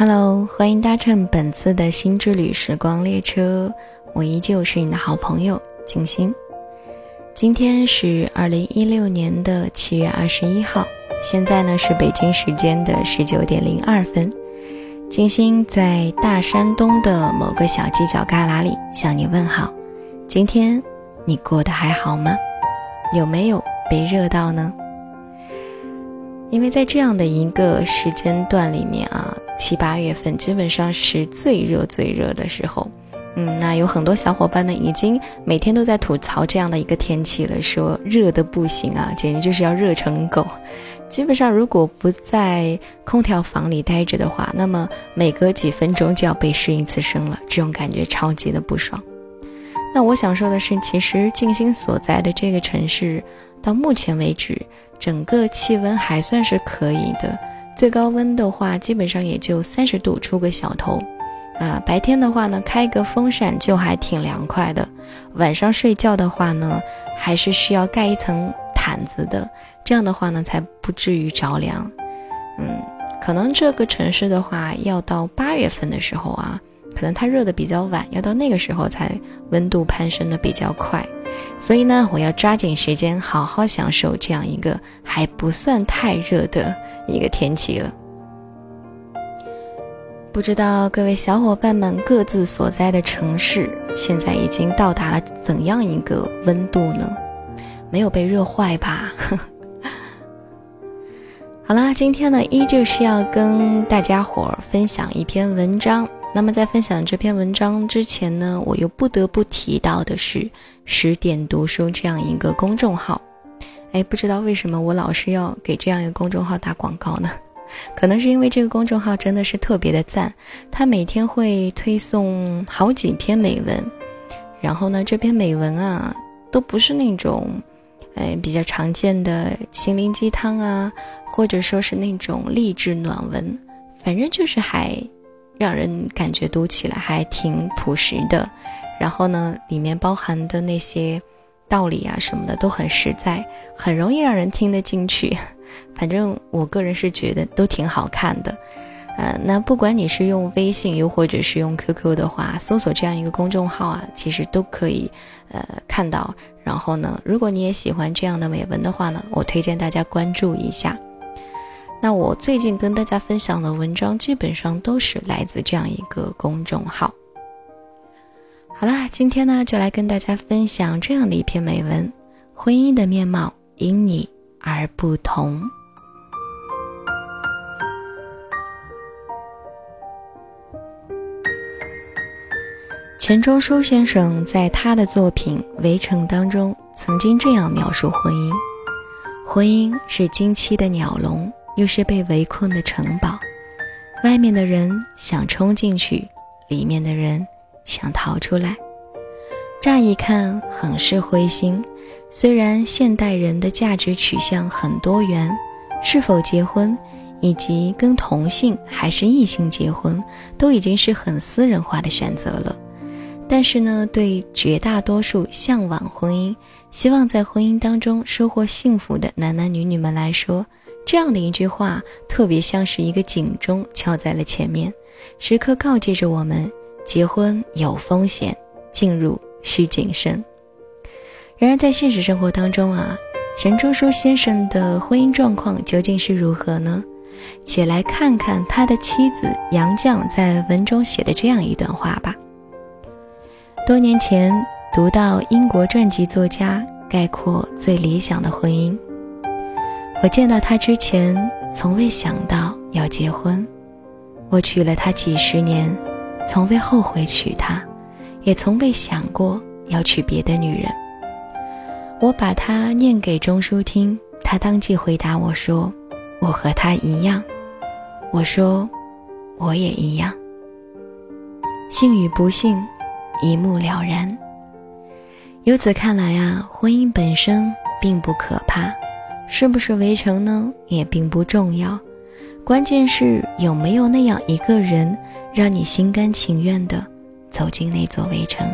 Hello，欢迎搭乘本次的新之旅时光列车，我依旧是你的好朋友静心。今天是二零一六年的七月二十一号，现在呢是北京时间的十九点零二分。静心在大山东的某个小犄角旮旯里向你问好，今天你过得还好吗？有没有被热到呢？因为在这样的一个时间段里面啊。七八月份基本上是最热最热的时候，嗯，那有很多小伙伴呢，已经每天都在吐槽这样的一个天气了，说热的不行啊，简直就是要热成狗。基本上如果不在空调房里待着的话，那么每隔几分钟就要被试一次身了，这种感觉超级的不爽。那我想说的是，其实静心所在的这个城市，到目前为止，整个气温还算是可以的。最高温的话，基本上也就三十度出个小头，啊，白天的话呢，开个风扇就还挺凉快的。晚上睡觉的话呢，还是需要盖一层毯子的，这样的话呢，才不至于着凉。嗯，可能这个城市的话，要到八月份的时候啊，可能它热的比较晚，要到那个时候才温度攀升的比较快。所以呢，我要抓紧时间，好好享受这样一个还不算太热的一个天气了。不知道各位小伙伴们各自所在的城市现在已经到达了怎样一个温度呢？没有被热坏吧？好啦，今天呢，依旧是要跟大家伙儿分享一篇文章。那么在分享这篇文章之前呢，我又不得不提到的是十点读书这样一个公众号。哎，不知道为什么我老是要给这样一个公众号打广告呢？可能是因为这个公众号真的是特别的赞，它每天会推送好几篇美文，然后呢，这篇美文啊，都不是那种，哎，比较常见的心灵鸡汤啊，或者说是那种励志暖文，反正就是还。让人感觉读起来还挺朴实的，然后呢，里面包含的那些道理啊什么的都很实在，很容易让人听得进去。反正我个人是觉得都挺好看的。呃，那不管你是用微信又或者是用 QQ 的话，搜索这样一个公众号啊，其实都可以呃看到。然后呢，如果你也喜欢这样的美文的话呢，我推荐大家关注一下。那我最近跟大家分享的文章，基本上都是来自这样一个公众号。好啦，今天呢，就来跟大家分享这样的一篇美文：婚姻的面貌因你而不同。钱钟书先生在他的作品《围城》当中，曾经这样描述婚姻：婚姻是惊栖的鸟笼。又是被围困的城堡，外面的人想冲进去，里面的人想逃出来。乍一看很是灰心。虽然现代人的价值取向很多元，是否结婚，以及跟同性还是异性结婚，都已经是很私人化的选择了。但是呢，对绝大多数向往婚姻、希望在婚姻当中收获幸福的男男女女们来说，这样的一句话，特别像是一个警钟敲在了前面，时刻告诫着我们：结婚有风险，进入需谨慎。然而，在现实生活当中啊，钱钟书先生的婚姻状况究竟是如何呢？且来看看他的妻子杨绛在文中写的这样一段话吧。多年前读到英国传记作家概括最理想的婚姻。我见到他之前，从未想到要结婚。我娶了她几十年，从未后悔娶她，也从未想过要娶别的女人。我把她念给钟书听，他当即回答我说：“我和他一样。”我说：“我也一样。”幸与不幸，一目了然。由此看来啊，婚姻本身并不可怕。是不是围城呢？也并不重要，关键是有没有那样一个人，让你心甘情愿地走进那座围城，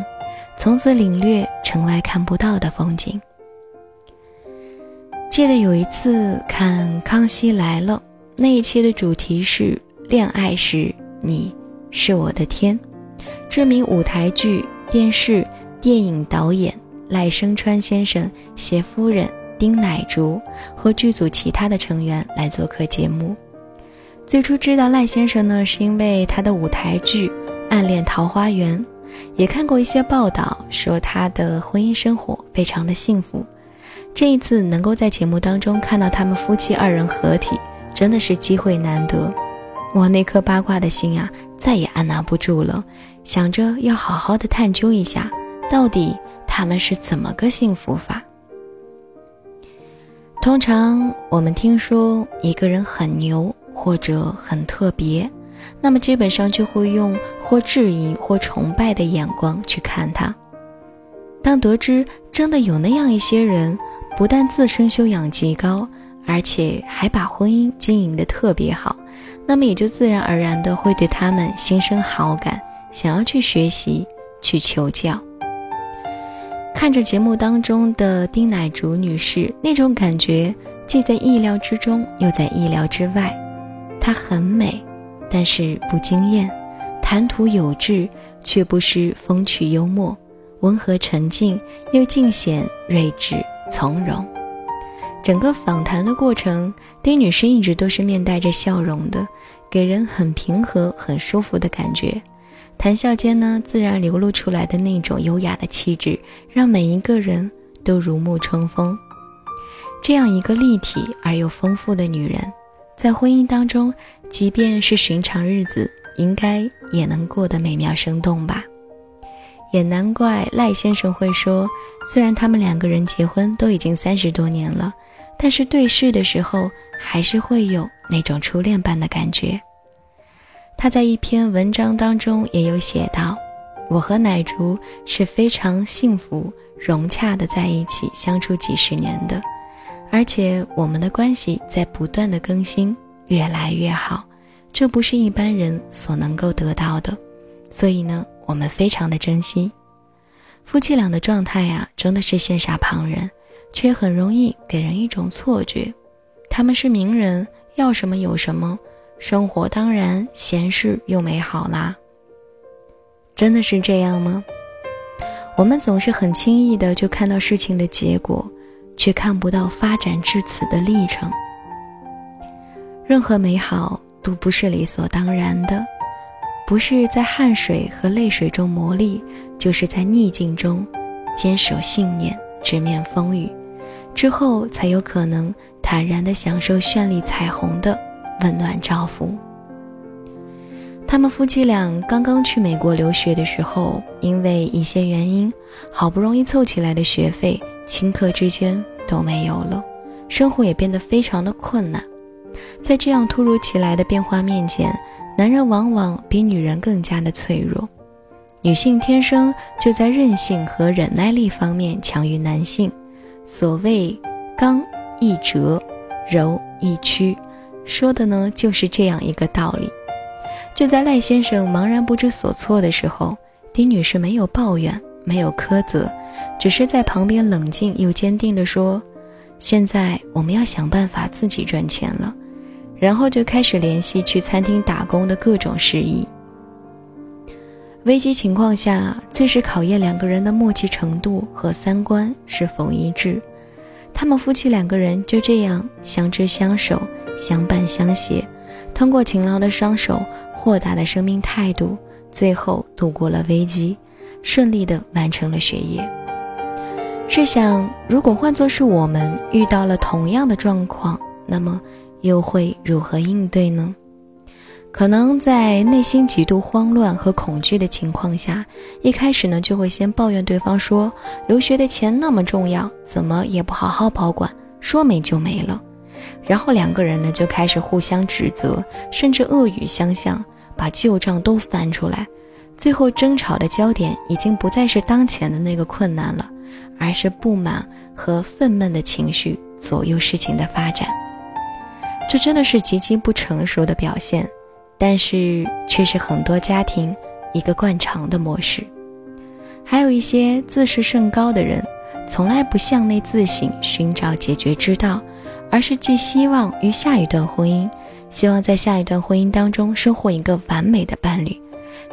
从此领略城外看不到的风景。记得有一次看《康熙来了》，那一期的主题是恋爱时你是我的天。知名舞台剧、电视、电影导演赖声川先生携夫人丁乃竺和剧组其他的成员来做客节目。最初知道赖先生呢，是因为他的舞台剧《暗恋桃花源》，也看过一些报道说他的婚姻生活非常的幸福。这一次能够在节目当中看到他们夫妻二人合体，真的是机会难得。我那颗八卦的心啊，再也按捺不住了，想着要好好的探究一下，到底他们是怎么个幸福法。通常我们听说一个人很牛或者很特别，那么基本上就会用或质疑或崇拜的眼光去看他。当得知真的有那样一些人，不但自身修养极高，而且还把婚姻经营的特别好，那么也就自然而然的会对他们心生好感，想要去学习、去求教。看着节目当中的丁乃竺女士，那种感觉既在意料之中，又在意料之外。她很美，但是不惊艳；谈吐有致，却不失风趣幽默；温和沉静，又尽显睿智从容。整个访谈的过程，丁女士一直都是面带着笑容的，给人很平和、很舒服的感觉。谈笑间呢，自然流露出来的那种优雅的气质，让每一个人都如沐春风。这样一个立体而又丰富的女人，在婚姻当中，即便是寻常日子，应该也能过得美妙生动吧。也难怪赖先生会说，虽然他们两个人结婚都已经三十多年了，但是对视的时候，还是会有那种初恋般的感觉。他在一篇文章当中也有写到，我和奶竹是非常幸福融洽的在一起相处几十年的，而且我们的关系在不断的更新，越来越好，这不是一般人所能够得到的，所以呢，我们非常的珍惜。夫妻俩的状态呀，真的是羡煞旁人，却很容易给人一种错觉，他们是名人，要什么有什么。生活当然闲适又美好啦。真的是这样吗？我们总是很轻易的就看到事情的结果，却看不到发展至此的历程。任何美好都不是理所当然的，不是在汗水和泪水中磨砺，就是在逆境中坚守信念，直面风雨，之后才有可能坦然的享受绚丽彩虹的。温暖照拂。他们夫妻俩刚刚去美国留学的时候，因为一些原因，好不容易凑起来的学费，顷刻之间都没有了，生活也变得非常的困难。在这样突如其来的变化面前，男人往往比女人更加的脆弱。女性天生就在韧性和忍耐力方面强于男性。所谓刚易折，柔易屈。说的呢，就是这样一个道理。就在赖先生茫然不知所措的时候，丁女士没有抱怨，没有苛责，只是在旁边冷静又坚定地说：“现在我们要想办法自己赚钱了。”然后就开始联系去餐厅打工的各种事宜。危机情况下，最是考验两个人的默契程度和三观是否一致。他们夫妻两个人就这样相知相守。相伴相携，通过勤劳的双手、豁达的生命态度，最后度过了危机，顺利的完成了学业。试想，如果换作是我们遇到了同样的状况，那么又会如何应对呢？可能在内心极度慌乱和恐惧的情况下，一开始呢就会先抱怨对方说：“留学的钱那么重要，怎么也不好好保管，说没就没了。”然后两个人呢就开始互相指责，甚至恶语相向，把旧账都翻出来。最后争吵的焦点已经不再是当前的那个困难了，而是不满和愤懑的情绪左右事情的发展。这真的是极其不成熟的表现，但是却是很多家庭一个惯常的模式。还有一些自视甚高的人，从来不向内自省，寻找解决之道。而是寄希望于下一段婚姻，希望在下一段婚姻当中收获一个完美的伴侣，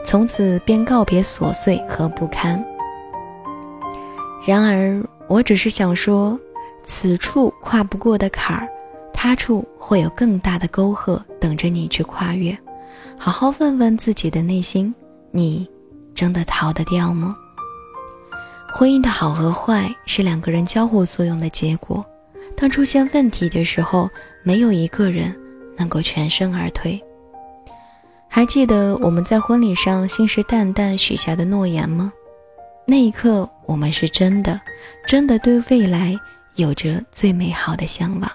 从此便告别琐碎和不堪。然而，我只是想说，此处跨不过的坎儿，他处会有更大的沟壑等着你去跨越。好好问问自己的内心，你真的逃得掉吗？婚姻的好和坏是两个人交互作用的结果。当出现问题的时候，没有一个人能够全身而退。还记得我们在婚礼上信誓旦旦许下的诺言吗？那一刻，我们是真的，真的对未来有着最美好的向往。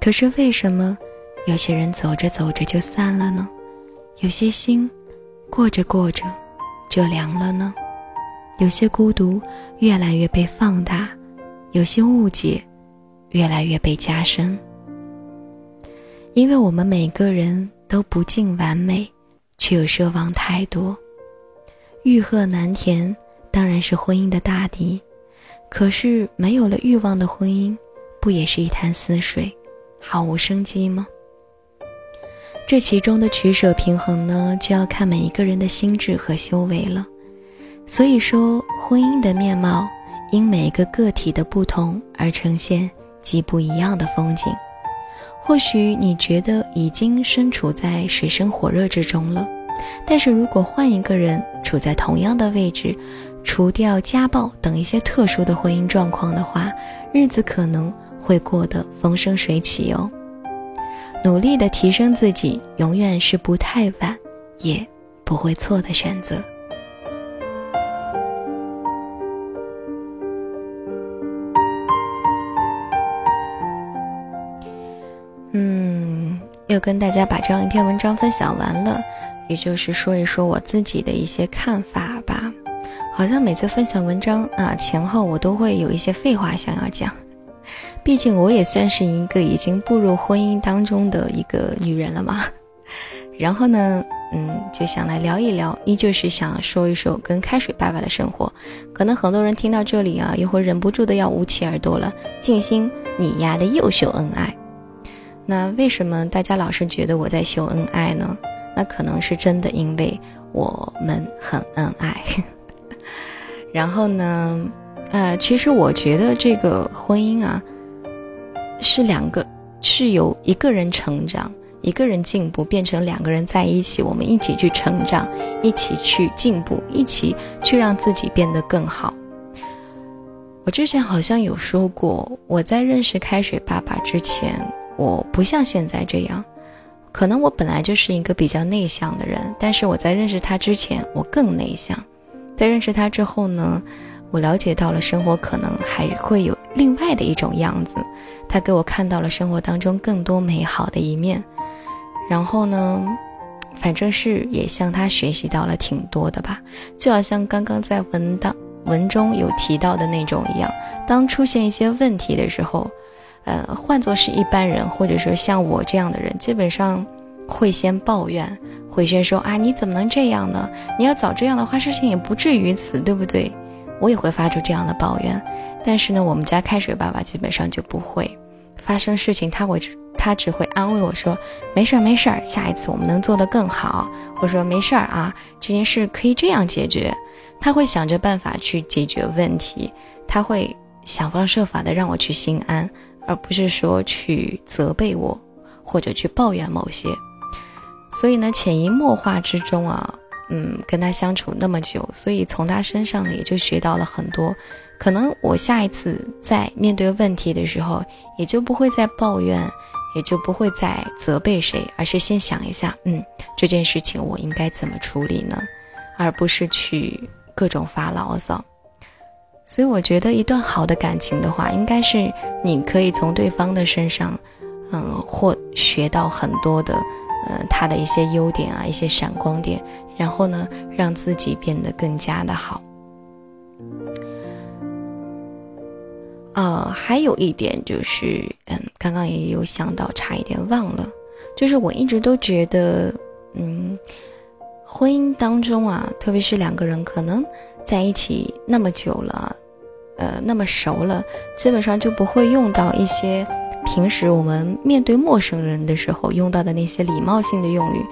可是为什么有些人走着走着就散了呢？有些心过着过着就凉了呢？有些孤独越来越被放大，有些误解越来越被加深。因为我们每个人都不尽完美，却又奢望太多。欲壑难填当然是婚姻的大敌，可是没有了欲望的婚姻，不也是一潭死水，毫无生机吗？这其中的取舍平衡呢，就要看每一个人的心智和修为了。所以说，婚姻的面貌因每个个体的不同而呈现极不一样的风景。或许你觉得已经身处在水深火热之中了，但是如果换一个人处在同样的位置，除掉家暴等一些特殊的婚姻状况的话，日子可能会过得风生水起哦。努力的提升自己，永远是不太晚，也不会错的选择。又跟大家把这样一篇文章分享完了，也就是说一说我自己的一些看法吧。好像每次分享文章啊，前后我都会有一些废话想要讲。毕竟我也算是一个已经步入婚姻当中的一个女人了嘛。然后呢，嗯，就想来聊一聊，依旧是想说一说跟开水爸爸的生活。可能很多人听到这里啊，又会忍不住的要捂起耳朵了。静心，你丫的又秀恩爱。那为什么大家老是觉得我在秀恩爱呢？那可能是真的，因为我们很恩爱。然后呢，呃，其实我觉得这个婚姻啊，是两个，是由一个人成长，一个人进步，变成两个人在一起，我们一起去成长，一起去进步，一起去让自己变得更好。我之前好像有说过，我在认识开水爸爸之前。我不像现在这样，可能我本来就是一个比较内向的人，但是我在认识他之前，我更内向。在认识他之后呢，我了解到了生活可能还会有另外的一种样子。他给我看到了生活当中更多美好的一面。然后呢，反正是也向他学习到了挺多的吧。就好像刚刚在文档文中有提到的那种一样，当出现一些问题的时候。呃，换作是一般人，或者说像我这样的人，基本上会先抱怨，会先说啊，你怎么能这样呢？你要早这样的话，事情也不至于此，对不对？我也会发出这样的抱怨。但是呢，我们家开水爸爸基本上就不会发生事情，他会他只会安慰我说，没事儿没事儿，下一次我们能做得更好。或者说没事儿啊，这件事可以这样解决。他会想着办法去解决问题，他会想方设法的让我去心安。而不是说去责备我，或者去抱怨某些，所以呢，潜移默化之中啊，嗯，跟他相处那么久，所以从他身上呢，也就学到了很多。可能我下一次在面对问题的时候，也就不会再抱怨，也就不会再责备谁，而是先想一下，嗯，这件事情我应该怎么处理呢？而不是去各种发牢骚。所以我觉得，一段好的感情的话，应该是你可以从对方的身上，嗯，或学到很多的，呃，他的一些优点啊，一些闪光点，然后呢，让自己变得更加的好。呃，还有一点就是，嗯，刚刚也有想到，差一点忘了，就是我一直都觉得，嗯，婚姻当中啊，特别是两个人可能。在一起那么久了，呃，那么熟了，基本上就不会用到一些平时我们面对陌生人的时候用到的那些礼貌性的用语，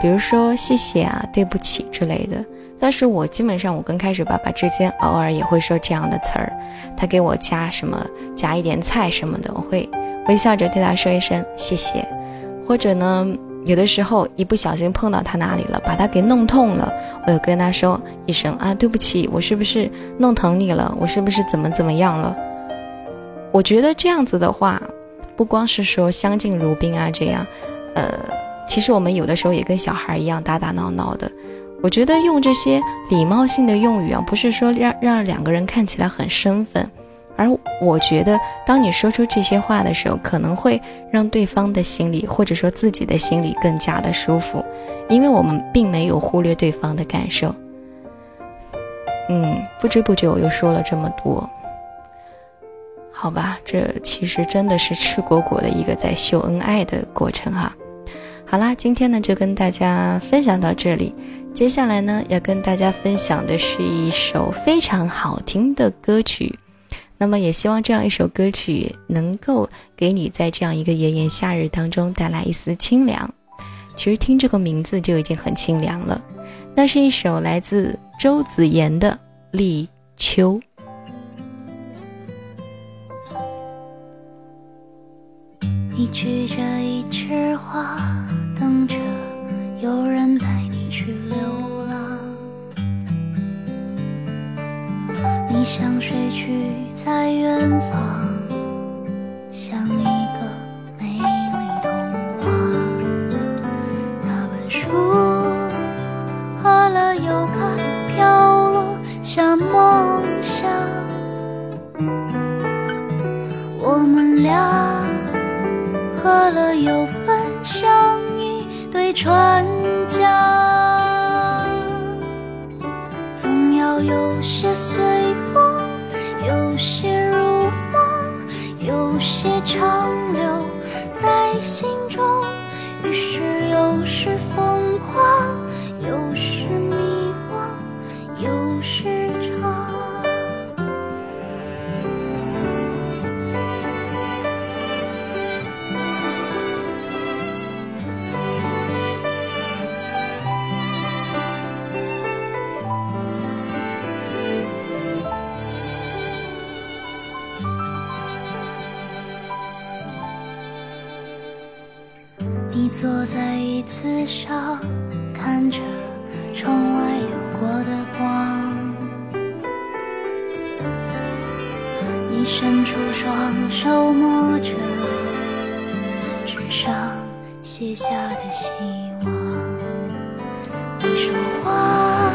比如说谢谢啊、对不起之类的。但是我基本上我跟开始爸爸之间偶尔也会说这样的词儿，他给我加什么加一点菜什么的，我会微笑着对他说一声谢谢，或者呢。有的时候一不小心碰到他哪里了，把他给弄痛了，我就跟他说一声啊，对不起，我是不是弄疼你了？我是不是怎么怎么样了？我觉得这样子的话，不光是说相敬如宾啊，这样，呃，其实我们有的时候也跟小孩一样打打闹闹的。我觉得用这些礼貌性的用语啊，不是说让让两个人看起来很生分。而我觉得，当你说出这些话的时候，可能会让对方的心里，或者说自己的心里更加的舒服，因为我们并没有忽略对方的感受。嗯，不知不觉我又说了这么多，好吧，这其实真的是赤果果的一个在秀恩爱的过程哈。好啦，今天呢就跟大家分享到这里，接下来呢要跟大家分享的是一首非常好听的歌曲。那么也希望这样一首歌曲能够给你在这样一个炎炎夏日当中带来一丝清凉。其实听这个名字就已经很清凉了。那是一首来自周子妍的《立秋》。你举着一枝花，等着有人带你去流。像睡去在远方，像一个美丽童话。那本书喝了又看，飘落下梦想。我们俩喝了又分享一对船桨，总要有些随风。有些如梦，有些长留在心中，于是有时坐在椅子上，看着窗外流过的光。你伸出双手摸着纸上写下的希望。你说花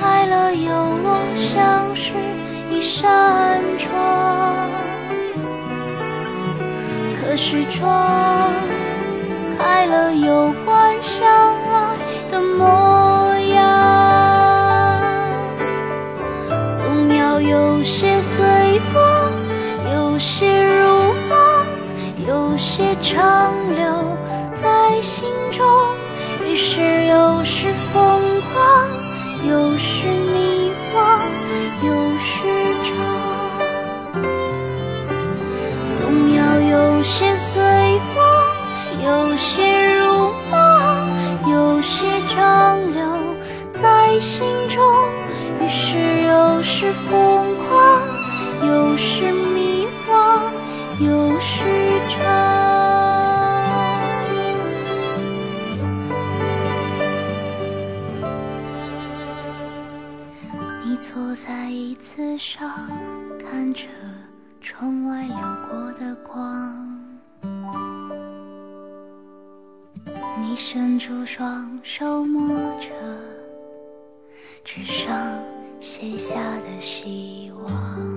开了又落，像是一扇窗。可是窗。爱了又是迷惘，又时长。你坐在椅子上，看着窗外流过的光。你伸出双手摸着纸上写下的希望。